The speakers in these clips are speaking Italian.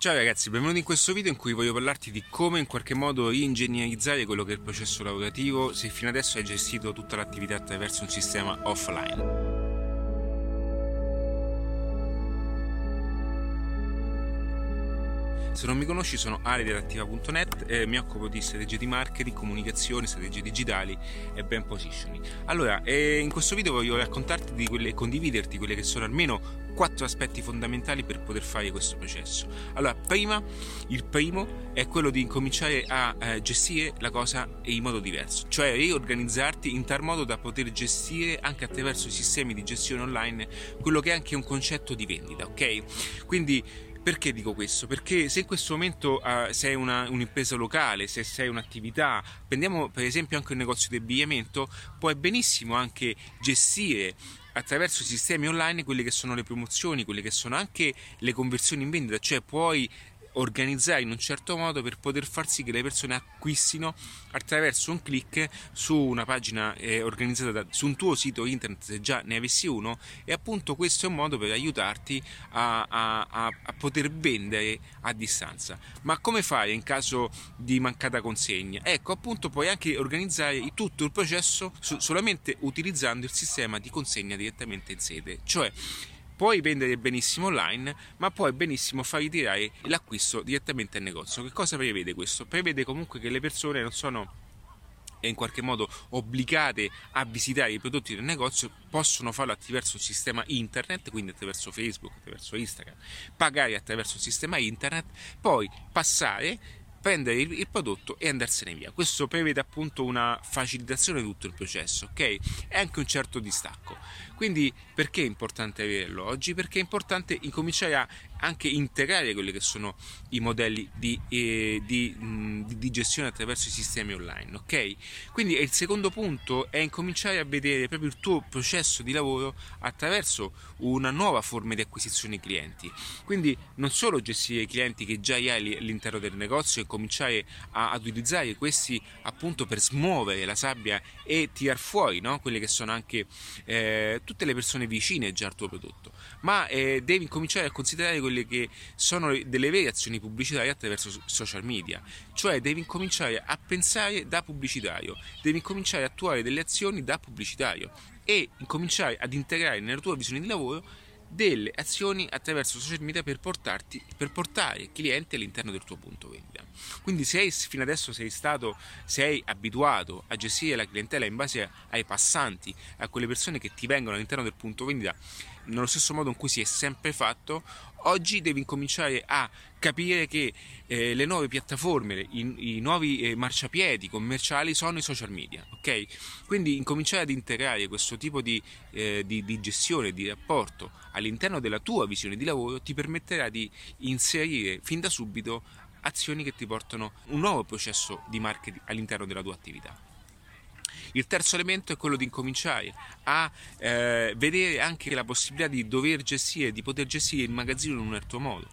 Ciao ragazzi, benvenuti in questo video in cui voglio parlarti di come in qualche modo ingegnerizzare quello che è il processo lavorativo se fino adesso hai gestito tutta l'attività attraverso un sistema offline. Se non mi conosci sono arederattiva.net e mi occupo di strategie di marketing, comunicazione, strategie digitali e brand positioning. Allora, in questo video voglio raccontarti di quelle, condividerti quelle che sono almeno quattro aspetti fondamentali per poter fare questo processo. Allora, prima, il primo è quello di incominciare a eh, gestire la cosa in modo diverso, cioè riorganizzarti in tal modo da poter gestire anche attraverso i sistemi di gestione online quello che è anche un concetto di vendita, ok? Quindi perché dico questo? Perché se in questo momento uh, sei una, un'impresa locale, se sei un'attività, prendiamo per esempio anche un negozio di abbigliamento, puoi benissimo anche gestire attraverso i sistemi online quelle che sono le promozioni, quelle che sono anche le conversioni in vendita, cioè puoi organizzare in un certo modo per poter far sì che le persone acquistino attraverso un clic su una pagina eh, organizzata da, su un tuo sito internet se già ne avessi uno e appunto questo è un modo per aiutarti a, a, a, a poter vendere a distanza ma come fai in caso di mancata consegna? ecco appunto puoi anche organizzare tutto il processo su, solamente utilizzando il sistema di consegna direttamente in sede cioè puoi vendere benissimo online, ma puoi benissimo far ritirare l'acquisto direttamente al negozio. Che cosa prevede questo? Prevede comunque che le persone non sono in qualche modo obbligate a visitare i prodotti del negozio possono farlo attraverso un sistema internet, quindi attraverso Facebook, attraverso Instagram, pagare attraverso il sistema internet, poi passare prendere il, prodotto e andarsene via. Questo prevede appunto una facilitazione di tutto il processo, ok? E anche un certo distacco. Quindi perché è importante averlo oggi? Perché è importante incominciare a anche integrare quelli che sono i modelli di, eh, di, mh, di, gestione attraverso i sistemi online, ok? Quindi il secondo punto è incominciare a vedere proprio il tuo processo di lavoro attraverso una nuova forma di acquisizione clienti. Quindi non solo gestire i clienti che già hai all'interno del negozio e cominciare a, ad utilizzare questi appunto per smuovere la sabbia e tirar fuori no? quelle che sono anche eh, tutte le persone vicine già al tuo prodotto, ma eh, devi cominciare a considerare quelle che sono delle vere azioni pubblicitarie attraverso social media, cioè devi cominciare a pensare da pubblicitario, devi cominciare a attuare delle azioni da pubblicitario e incominciare ad integrare nella tua visione di lavoro delle azioni attraverso social media per, portarti, per portare clienti all'interno del tuo punto vendita. Quindi se hai, fino adesso sei stato, sei abituato a gestire la clientela in base ai passanti, a quelle persone che ti vengono all'interno del punto vendita nello stesso modo in cui si è sempre fatto, oggi devi incominciare a capire che eh, le nuove piattaforme, i, i nuovi eh, marciapiedi commerciali sono i social media, ok? Quindi incominciare ad integrare questo tipo di, eh, di, di gestione, di rapporto all'interno della tua visione di lavoro ti permetterà di inserire fin da subito azioni che ti portano un nuovo processo di marketing all'interno della tua attività. Il terzo elemento è quello di incominciare a eh, vedere anche la possibilità di dover gestire, di poter gestire il magazzino in un altro modo.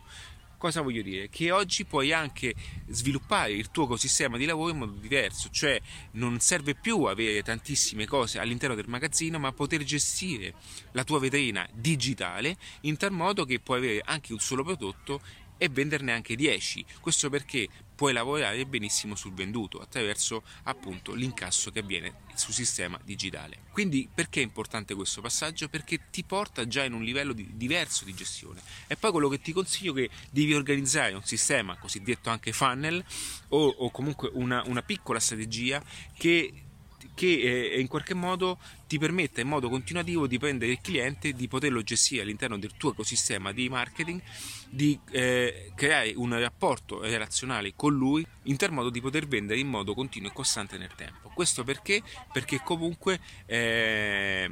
Cosa voglio dire? Che oggi puoi anche sviluppare il tuo ecosistema di lavoro in modo diverso, cioè non serve più avere tantissime cose all'interno del magazzino, ma poter gestire la tua vetrina digitale in tal modo che puoi avere anche un solo prodotto e venderne anche 10. Questo perché puoi lavorare benissimo sul venduto attraverso appunto l'incasso che avviene sul sistema digitale. Quindi perché è importante questo passaggio? Perché ti porta già in un livello di, diverso di gestione. E poi quello che ti consiglio è che devi organizzare un sistema cosiddetto anche funnel o, o comunque una, una piccola strategia che che eh, in qualche modo ti permetta in modo continuativo di prendere il cliente, di poterlo gestire all'interno del tuo ecosistema di marketing, di eh, creare un rapporto relazionale con lui in tal modo di poter vendere in modo continuo e costante nel tempo. Questo perché? Perché comunque eh,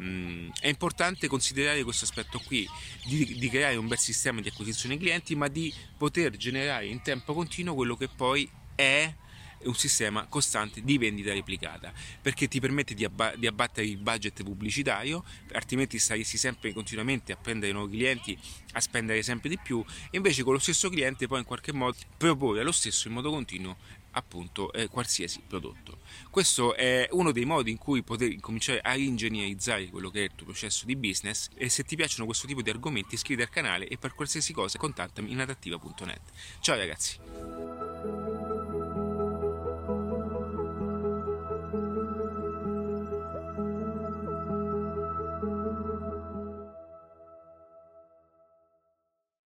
è importante considerare questo aspetto qui, di, di creare un bel sistema di acquisizione clienti, ma di poter generare in tempo continuo quello che poi è un sistema costante di vendita replicata perché ti permette di, abba- di abbattere il budget pubblicitario altrimenti staresti sempre continuamente a prendere nuovi clienti a spendere sempre di più e invece con lo stesso cliente poi in qualche modo proporre lo stesso in modo continuo appunto eh, qualsiasi prodotto. Questo è uno dei modi in cui poter cominciare a ingegnerizzare quello che è il tuo processo di business e se ti piacciono questo tipo di argomenti iscriviti al canale e per qualsiasi cosa contattami in adattiva.net. Ciao ragazzi!